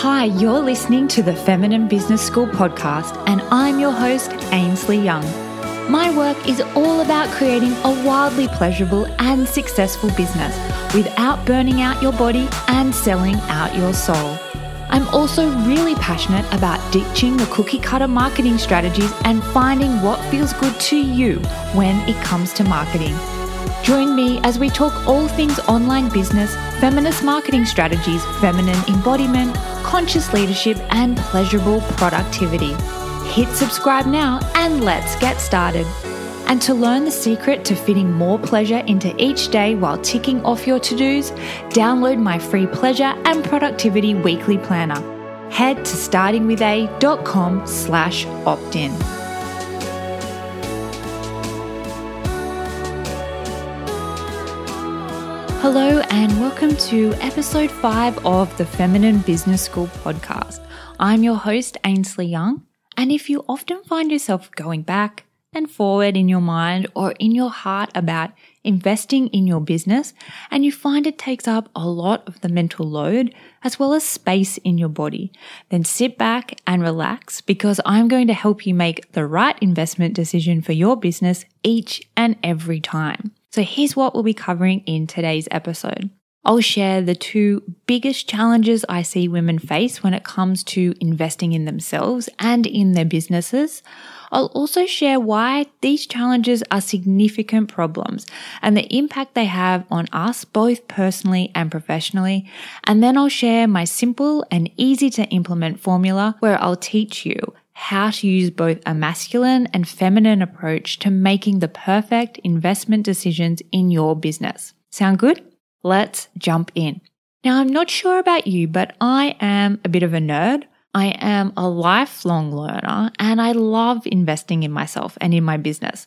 Hi, you're listening to the Feminine Business School podcast, and I'm your host, Ainsley Young. My work is all about creating a wildly pleasurable and successful business without burning out your body and selling out your soul. I'm also really passionate about ditching the cookie cutter marketing strategies and finding what feels good to you when it comes to marketing. Join me as we talk all things online business, feminist marketing strategies, feminine embodiment, conscious leadership, and pleasurable productivity. Hit subscribe now and let's get started. And to learn the secret to fitting more pleasure into each day while ticking off your to dos, download my free pleasure and productivity weekly planner. Head to startingwitha.com slash opt in. Hello, and welcome to episode five of the Feminine Business School podcast. I'm your host, Ainsley Young. And if you often find yourself going back and forward in your mind or in your heart about investing in your business, and you find it takes up a lot of the mental load as well as space in your body, then sit back and relax because I'm going to help you make the right investment decision for your business each and every time. So here's what we'll be covering in today's episode. I'll share the two biggest challenges I see women face when it comes to investing in themselves and in their businesses. I'll also share why these challenges are significant problems and the impact they have on us both personally and professionally. And then I'll share my simple and easy to implement formula where I'll teach you how to use both a masculine and feminine approach to making the perfect investment decisions in your business. Sound good? Let's jump in. Now, I'm not sure about you, but I am a bit of a nerd. I am a lifelong learner and I love investing in myself and in my business.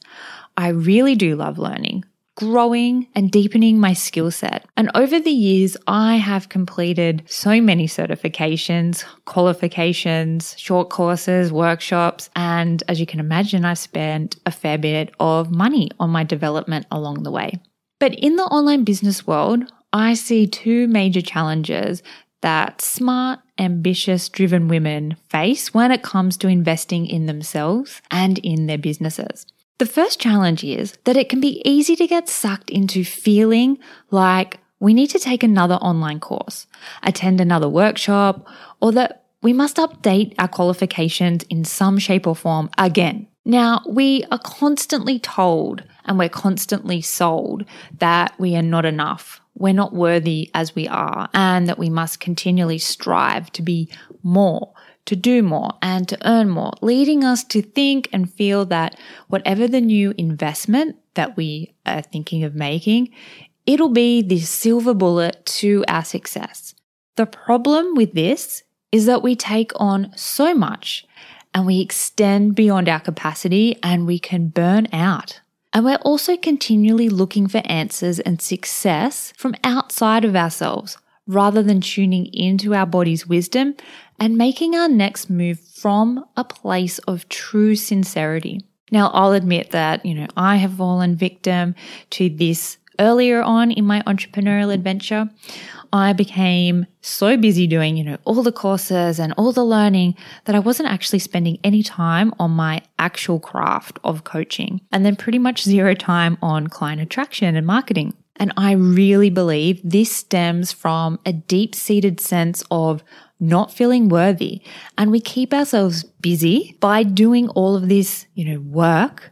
I really do love learning growing and deepening my skill set. And over the years, I have completed so many certifications, qualifications, short courses, workshops, and as you can imagine, I've spent a fair bit of money on my development along the way. But in the online business world, I see two major challenges that smart, ambitious, driven women face when it comes to investing in themselves and in their businesses. The first challenge is that it can be easy to get sucked into feeling like we need to take another online course, attend another workshop, or that we must update our qualifications in some shape or form again. Now, we are constantly told and we're constantly sold that we are not enough. We're not worthy as we are, and that we must continually strive to be more to do more and to earn more, leading us to think and feel that whatever the new investment that we are thinking of making, it'll be the silver bullet to our success. The problem with this is that we take on so much and we extend beyond our capacity and we can burn out. And we're also continually looking for answers and success from outside of ourselves rather than tuning into our body's wisdom and making our next move from a place of true sincerity. Now, I'll admit that, you know, I have fallen victim to this earlier on in my entrepreneurial adventure. I became so busy doing, you know, all the courses and all the learning that I wasn't actually spending any time on my actual craft of coaching and then pretty much zero time on client attraction and marketing. And I really believe this stems from a deep seated sense of not feeling worthy. And we keep ourselves busy by doing all of this, you know, work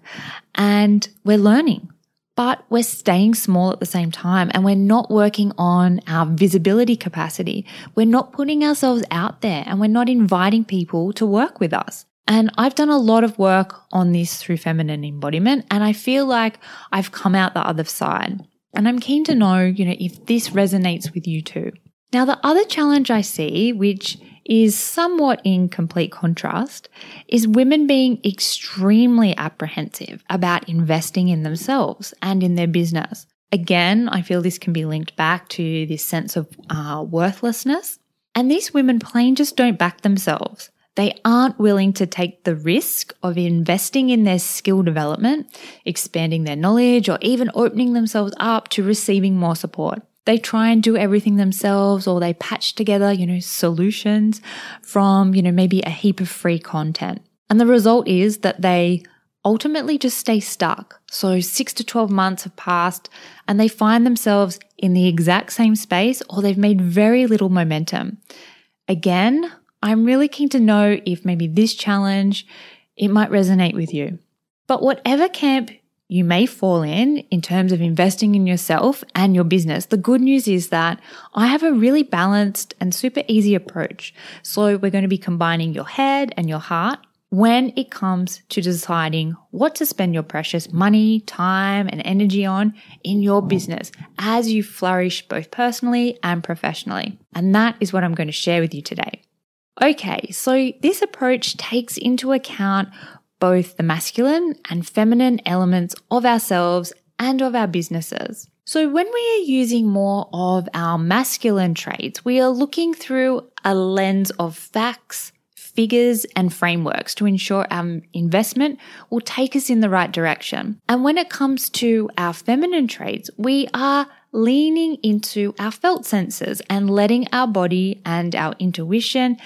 and we're learning, but we're staying small at the same time and we're not working on our visibility capacity. We're not putting ourselves out there and we're not inviting people to work with us. And I've done a lot of work on this through feminine embodiment and I feel like I've come out the other side. And I'm keen to know, you know, if this resonates with you too. Now, the other challenge I see, which is somewhat in complete contrast, is women being extremely apprehensive about investing in themselves and in their business. Again, I feel this can be linked back to this sense of uh, worthlessness. And these women plain just don't back themselves. They aren't willing to take the risk of investing in their skill development, expanding their knowledge, or even opening themselves up to receiving more support. They try and do everything themselves or they patch together, you know, solutions from, you know, maybe a heap of free content. And the result is that they ultimately just stay stuck. So six to 12 months have passed and they find themselves in the exact same space or they've made very little momentum. Again, I'm really keen to know if maybe this challenge, it might resonate with you. But whatever camp you may fall in in terms of investing in yourself and your business. The good news is that I have a really balanced and super easy approach. So we're going to be combining your head and your heart when it comes to deciding what to spend your precious money, time, and energy on in your business as you flourish both personally and professionally. And that is what I'm going to share with you today. Okay, so this approach takes into account both the masculine and feminine elements of ourselves and of our businesses. So, when we are using more of our masculine traits, we are looking through a lens of facts, figures, and frameworks to ensure our investment will take us in the right direction. And when it comes to our feminine traits, we are leaning into our felt senses and letting our body and our intuition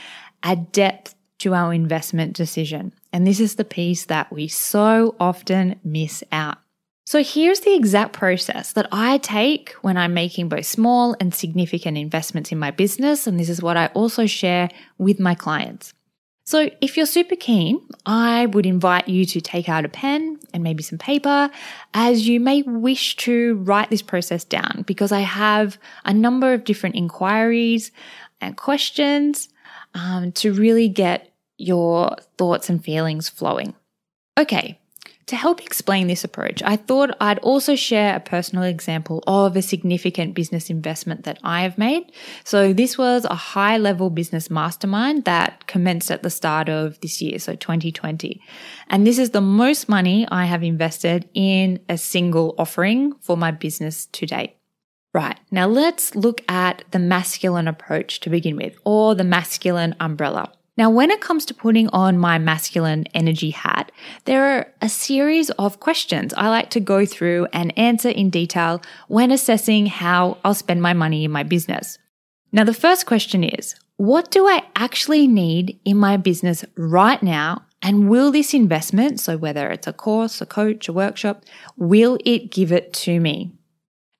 add depth to our investment decision. And this is the piece that we so often miss out. So here's the exact process that I take when I'm making both small and significant investments in my business. And this is what I also share with my clients. So if you're super keen, I would invite you to take out a pen and maybe some paper as you may wish to write this process down because I have a number of different inquiries and questions um, to really get your thoughts and feelings flowing. Okay, to help explain this approach, I thought I'd also share a personal example of a significant business investment that I have made. So this was a high level business mastermind that commenced at the start of this year, so 2020. And this is the most money I have invested in a single offering for my business to date. Right. Now let's look at the masculine approach to begin with, or the masculine umbrella. Now, when it comes to putting on my masculine energy hat, there are a series of questions I like to go through and answer in detail when assessing how I'll spend my money in my business. Now, the first question is, what do I actually need in my business right now? And will this investment, so whether it's a course, a coach, a workshop, will it give it to me?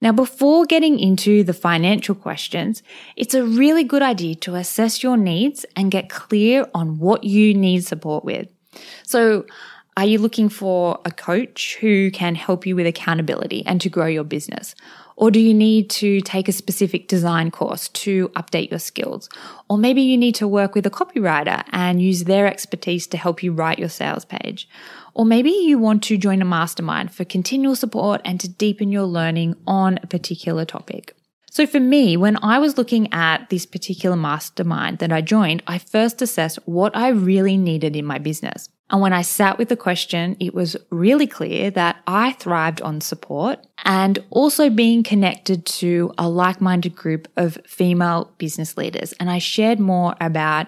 Now, before getting into the financial questions, it's a really good idea to assess your needs and get clear on what you need support with. So, are you looking for a coach who can help you with accountability and to grow your business? Or do you need to take a specific design course to update your skills? Or maybe you need to work with a copywriter and use their expertise to help you write your sales page. Or maybe you want to join a mastermind for continual support and to deepen your learning on a particular topic. So for me, when I was looking at this particular mastermind that I joined, I first assessed what I really needed in my business. And when I sat with the question, it was really clear that I thrived on support and also being connected to a like-minded group of female business leaders. And I shared more about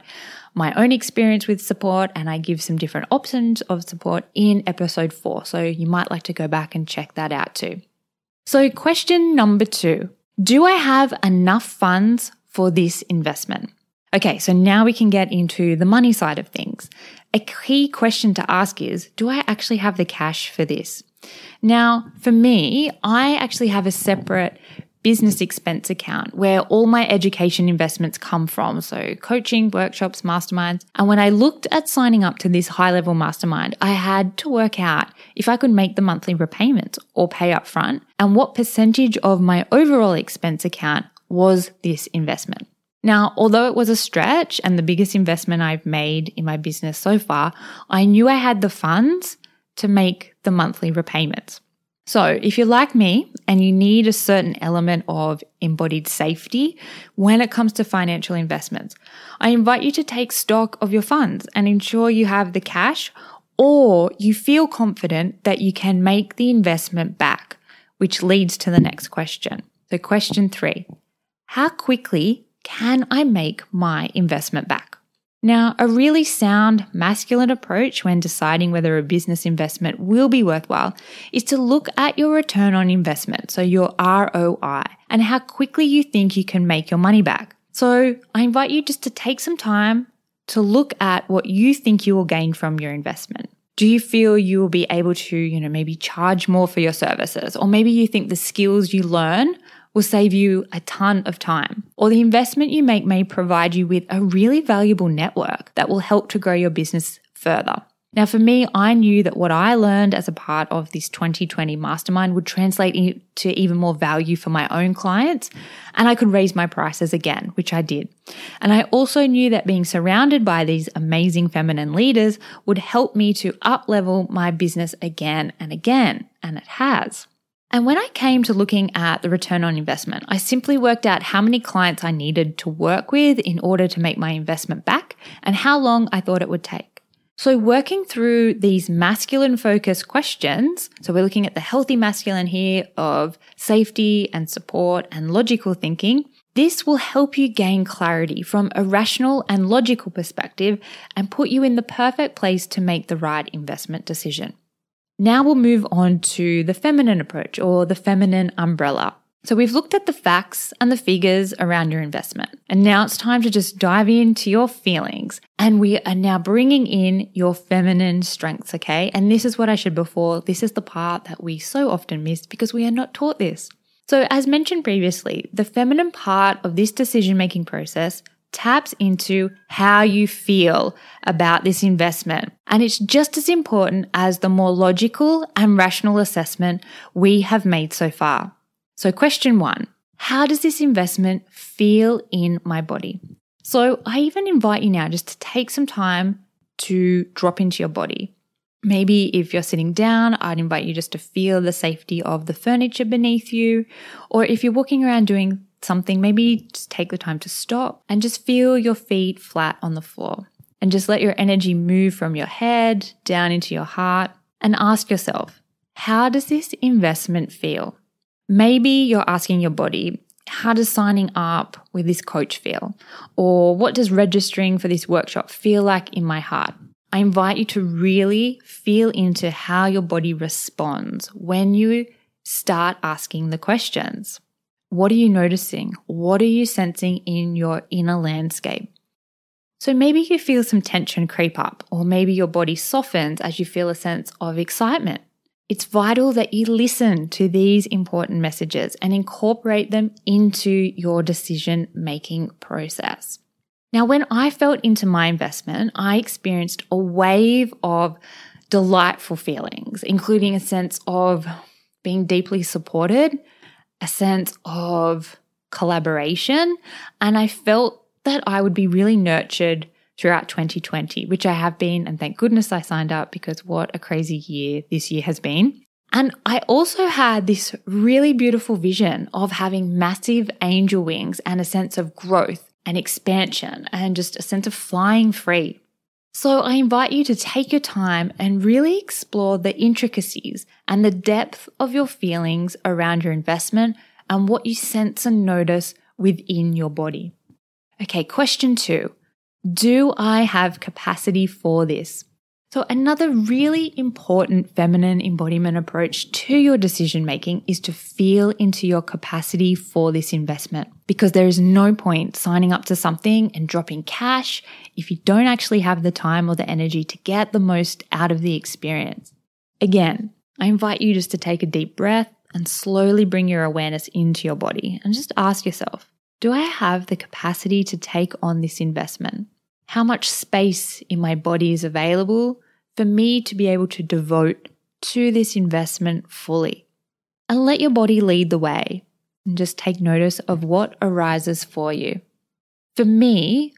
my own experience with support and I give some different options of support in episode four. So you might like to go back and check that out too. So question number two. Do I have enough funds for this investment? Okay, so now we can get into the money side of things. A key question to ask is, do I actually have the cash for this? Now, for me, I actually have a separate business expense account where all my education investments come from. So coaching, workshops, masterminds. And when I looked at signing up to this high level mastermind, I had to work out if I could make the monthly repayments or pay up front and what percentage of my overall expense account was this investment. Now, although it was a stretch and the biggest investment I've made in my business so far, I knew I had the funds to make the monthly repayments. So, if you're like me and you need a certain element of embodied safety when it comes to financial investments, I invite you to take stock of your funds and ensure you have the cash or you feel confident that you can make the investment back, which leads to the next question. So, question three How quickly can I make my investment back? Now, a really sound masculine approach when deciding whether a business investment will be worthwhile is to look at your return on investment, so your ROI, and how quickly you think you can make your money back. So, I invite you just to take some time to look at what you think you will gain from your investment. Do you feel you will be able to, you know, maybe charge more for your services? Or maybe you think the skills you learn will save you a ton of time. Or the investment you make may provide you with a really valuable network that will help to grow your business further. Now, for me, I knew that what I learned as a part of this 2020 mastermind would translate into even more value for my own clients, and I could raise my prices again, which I did. And I also knew that being surrounded by these amazing feminine leaders would help me to up level my business again and again, and it has. And when I came to looking at the return on investment, I simply worked out how many clients I needed to work with in order to make my investment back and how long I thought it would take. So, working through these masculine focused questions, so we're looking at the healthy masculine here of safety and support and logical thinking. This will help you gain clarity from a rational and logical perspective and put you in the perfect place to make the right investment decision. Now we'll move on to the feminine approach or the feminine umbrella. So we've looked at the facts and the figures around your investment. And now it's time to just dive into your feelings. And we are now bringing in your feminine strengths, okay? And this is what I said before. This is the part that we so often miss because we are not taught this. So as mentioned previously, the feminine part of this decision making process taps into how you feel about this investment. And it's just as important as the more logical and rational assessment we have made so far. So, question one How does this investment feel in my body? So, I even invite you now just to take some time to drop into your body. Maybe if you're sitting down, I'd invite you just to feel the safety of the furniture beneath you. Or if you're walking around doing something, maybe just take the time to stop and just feel your feet flat on the floor. And just let your energy move from your head down into your heart and ask yourself, how does this investment feel? Maybe you're asking your body, how does signing up with this coach feel? Or what does registering for this workshop feel like in my heart? I invite you to really feel into how your body responds when you start asking the questions. What are you noticing? What are you sensing in your inner landscape? So maybe you feel some tension creep up, or maybe your body softens as you feel a sense of excitement. It's vital that you listen to these important messages and incorporate them into your decision making process. Now, when I felt into my investment, I experienced a wave of delightful feelings, including a sense of being deeply supported, a sense of collaboration. And I felt that I would be really nurtured throughout 2020, which I have been. And thank goodness I signed up because what a crazy year this year has been. And I also had this really beautiful vision of having massive angel wings and a sense of growth and expansion and just a sense of flying free. So I invite you to take your time and really explore the intricacies and the depth of your feelings around your investment and what you sense and notice within your body. Okay, question two. Do I have capacity for this? So, another really important feminine embodiment approach to your decision making is to feel into your capacity for this investment because there is no point signing up to something and dropping cash if you don't actually have the time or the energy to get the most out of the experience. Again, I invite you just to take a deep breath and slowly bring your awareness into your body and just ask yourself Do I have the capacity to take on this investment? How much space in my body is available for me to be able to devote to this investment fully. And let your body lead the way and just take notice of what arises for you. For me,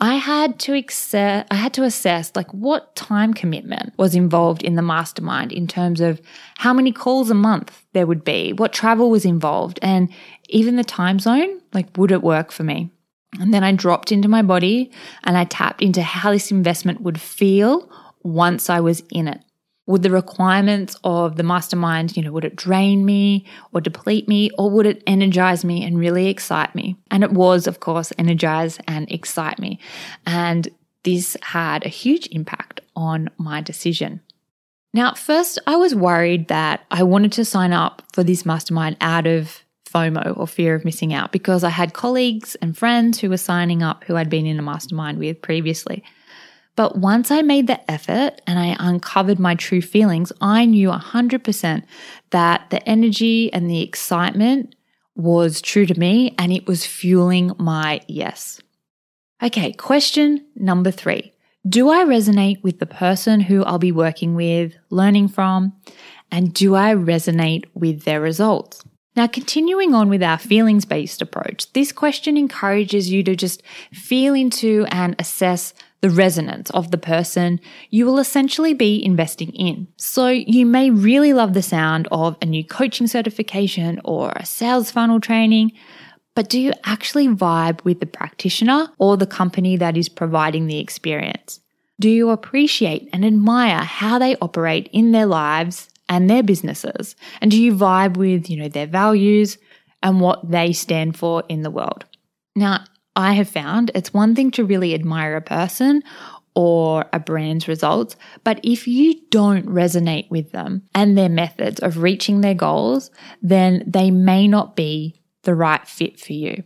I had to access, I had to assess like what time commitment was involved in the mastermind in terms of how many calls a month there would be, what travel was involved, and even the time zone, like would it work for me? And then I dropped into my body and I tapped into how this investment would feel once I was in it? Would the requirements of the mastermind, you know, would it drain me or deplete me or would it energize me and really excite me? And it was, of course, energize and excite me. And this had a huge impact on my decision. Now, at first, I was worried that I wanted to sign up for this mastermind out of FOMO or fear of missing out because I had colleagues and friends who were signing up who I'd been in a mastermind with previously. But once I made the effort and I uncovered my true feelings, I knew 100% that the energy and the excitement was true to me and it was fueling my yes. Okay, question number three. Do I resonate with the person who I'll be working with, learning from? And do I resonate with their results? Now, continuing on with our feelings based approach, this question encourages you to just feel into and assess the resonance of the person you will essentially be investing in. So you may really love the sound of a new coaching certification or a sales funnel training, but do you actually vibe with the practitioner or the company that is providing the experience? Do you appreciate and admire how they operate in their lives and their businesses? And do you vibe with, you know, their values and what they stand for in the world? Now, I have found it's one thing to really admire a person or a brand's results, but if you don't resonate with them and their methods of reaching their goals, then they may not be the right fit for you.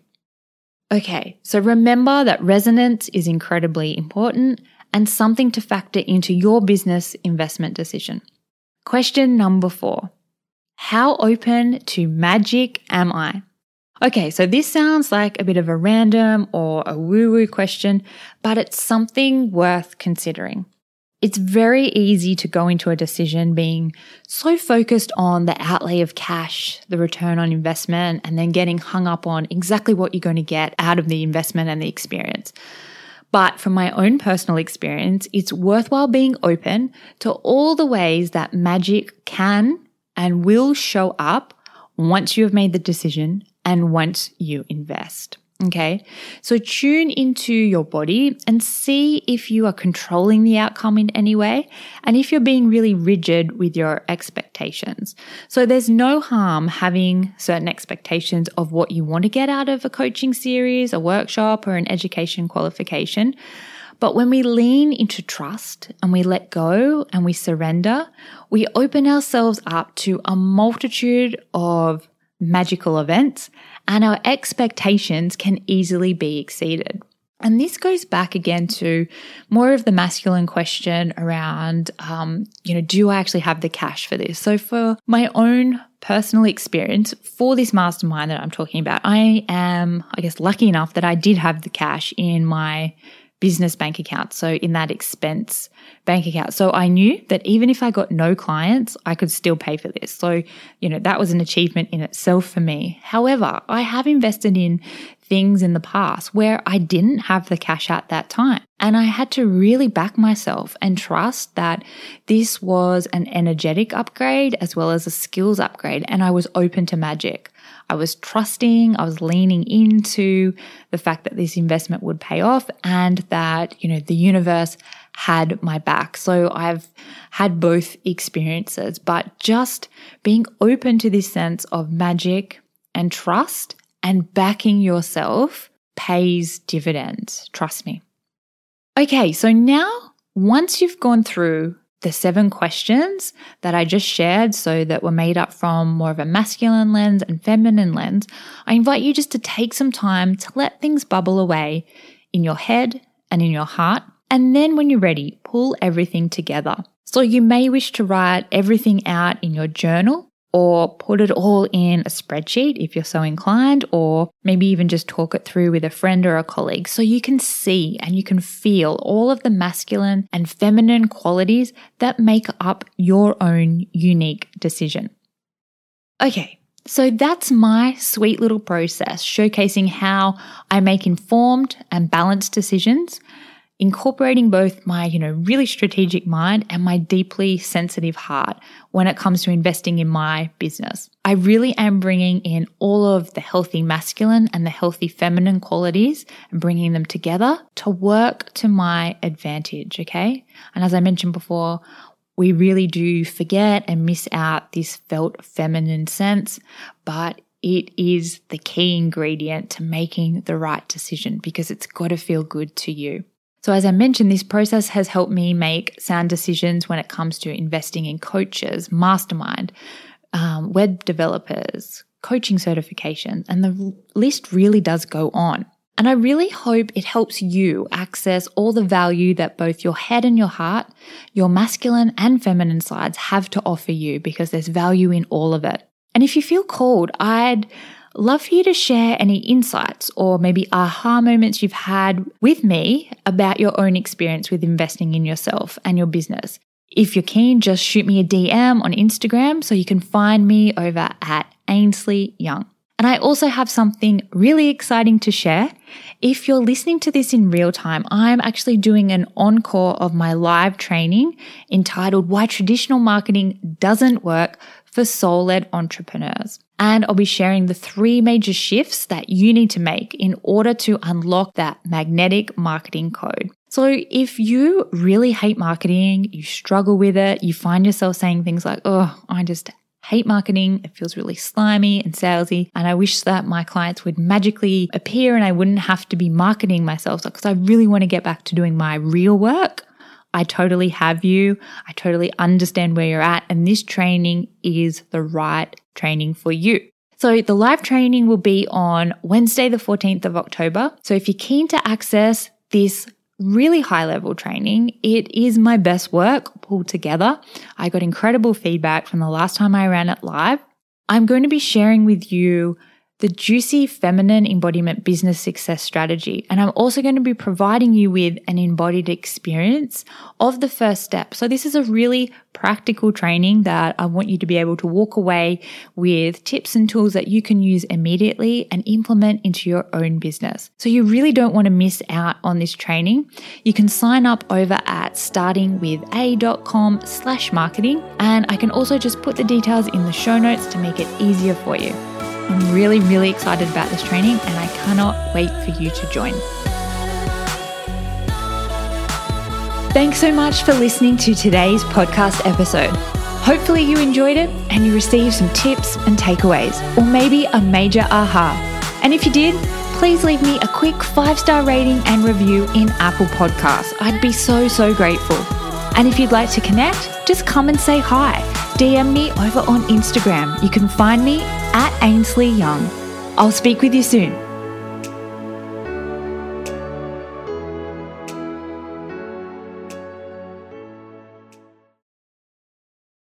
Okay, so remember that resonance is incredibly important and something to factor into your business investment decision. Question number four How open to magic am I? Okay, so this sounds like a bit of a random or a woo woo question, but it's something worth considering. It's very easy to go into a decision being so focused on the outlay of cash, the return on investment, and then getting hung up on exactly what you're going to get out of the investment and the experience. But from my own personal experience, it's worthwhile being open to all the ways that magic can and will show up once you have made the decision and once you invest. Okay. So tune into your body and see if you are controlling the outcome in any way and if you're being really rigid with your expectations. So there's no harm having certain expectations of what you want to get out of a coaching series, a workshop, or an education qualification. But when we lean into trust and we let go and we surrender, we open ourselves up to a multitude of magical events, and our expectations can easily be exceeded. And this goes back again to more of the masculine question around, um, you know, do I actually have the cash for this? So, for my own personal experience for this mastermind that I'm talking about, I am, I guess, lucky enough that I did have the cash in my business bank account. So in that expense bank account. So I knew that even if I got no clients, I could still pay for this. So, you know, that was an achievement in itself for me. However, I have invested in things in the past where I didn't have the cash at that time. And I had to really back myself and trust that this was an energetic upgrade as well as a skills upgrade. And I was open to magic. I was trusting, I was leaning into the fact that this investment would pay off and that, you know, the universe had my back. So I've had both experiences, but just being open to this sense of magic and trust and backing yourself pays dividends. Trust me. Okay, so now once you've gone through the seven questions that I just shared, so that were made up from more of a masculine lens and feminine lens, I invite you just to take some time to let things bubble away in your head and in your heart. And then when you're ready, pull everything together. So you may wish to write everything out in your journal or put it all in a spreadsheet if you're so inclined, or maybe even just talk it through with a friend or a colleague so you can see and you can feel all of the masculine and feminine qualities that make up your own unique decision. Okay, so that's my sweet little process showcasing how I make informed and balanced decisions incorporating both my, you know, really strategic mind and my deeply sensitive heart when it comes to investing in my business. I really am bringing in all of the healthy masculine and the healthy feminine qualities and bringing them together to work to my advantage. Okay. And as I mentioned before, we really do forget and miss out this felt feminine sense, but it is the key ingredient to making the right decision because it's got to feel good to you. So, as I mentioned, this process has helped me make sound decisions when it comes to investing in coaches, mastermind, um, web developers, coaching certifications, and the list really does go on. And I really hope it helps you access all the value that both your head and your heart, your masculine and feminine sides have to offer you because there's value in all of it. And if you feel called, I'd love for you to share any insights or maybe aha moments you've had with me about your own experience with investing in yourself and your business. If you're keen, just shoot me a DM on Instagram so you can find me over at Ainsley Young. And I also have something really exciting to share. If you're listening to this in real time, I'm actually doing an encore of my live training entitled Why Traditional Marketing Doesn't Work for Soul Led Entrepreneurs. And I'll be sharing the three major shifts that you need to make in order to unlock that magnetic marketing code. So if you really hate marketing, you struggle with it, you find yourself saying things like, oh, I just hate marketing. It feels really slimy and salesy. And I wish that my clients would magically appear and I wouldn't have to be marketing myself because I really want to get back to doing my real work. I totally have you. I totally understand where you're at. And this training is the right training for you. So the live training will be on Wednesday, the 14th of October. So if you're keen to access this really high level training. It is my best work pulled together. I got incredible feedback from the last time I ran it live. I'm going to be sharing with you the Juicy Feminine Embodiment Business Success Strategy. And I'm also going to be providing you with an embodied experience of the first step. So this is a really practical training that I want you to be able to walk away with tips and tools that you can use immediately and implement into your own business. So you really don't want to miss out on this training. You can sign up over at startingwitha.com slash marketing. And I can also just put the details in the show notes to make it easier for you. I'm really, really excited about this training and I cannot wait for you to join. Thanks so much for listening to today's podcast episode. Hopefully, you enjoyed it and you received some tips and takeaways, or maybe a major aha. And if you did, please leave me a quick five star rating and review in Apple Podcasts. I'd be so, so grateful. And if you'd like to connect, just come and say hi. DM me over on Instagram. You can find me at Ainsley Young. I'll speak with you soon.